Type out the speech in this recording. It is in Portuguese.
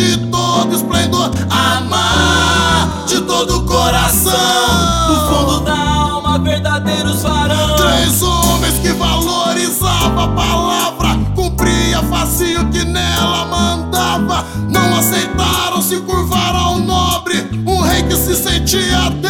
de todo esplendor. Amar de todo o coração, do fundo da alma, verdadeiros varão. Três homens que valorizavam a palavra, cumpria, facinho o que nela mandava. Não aceitaram se curvar ao nobre, um rei que se sentia Deus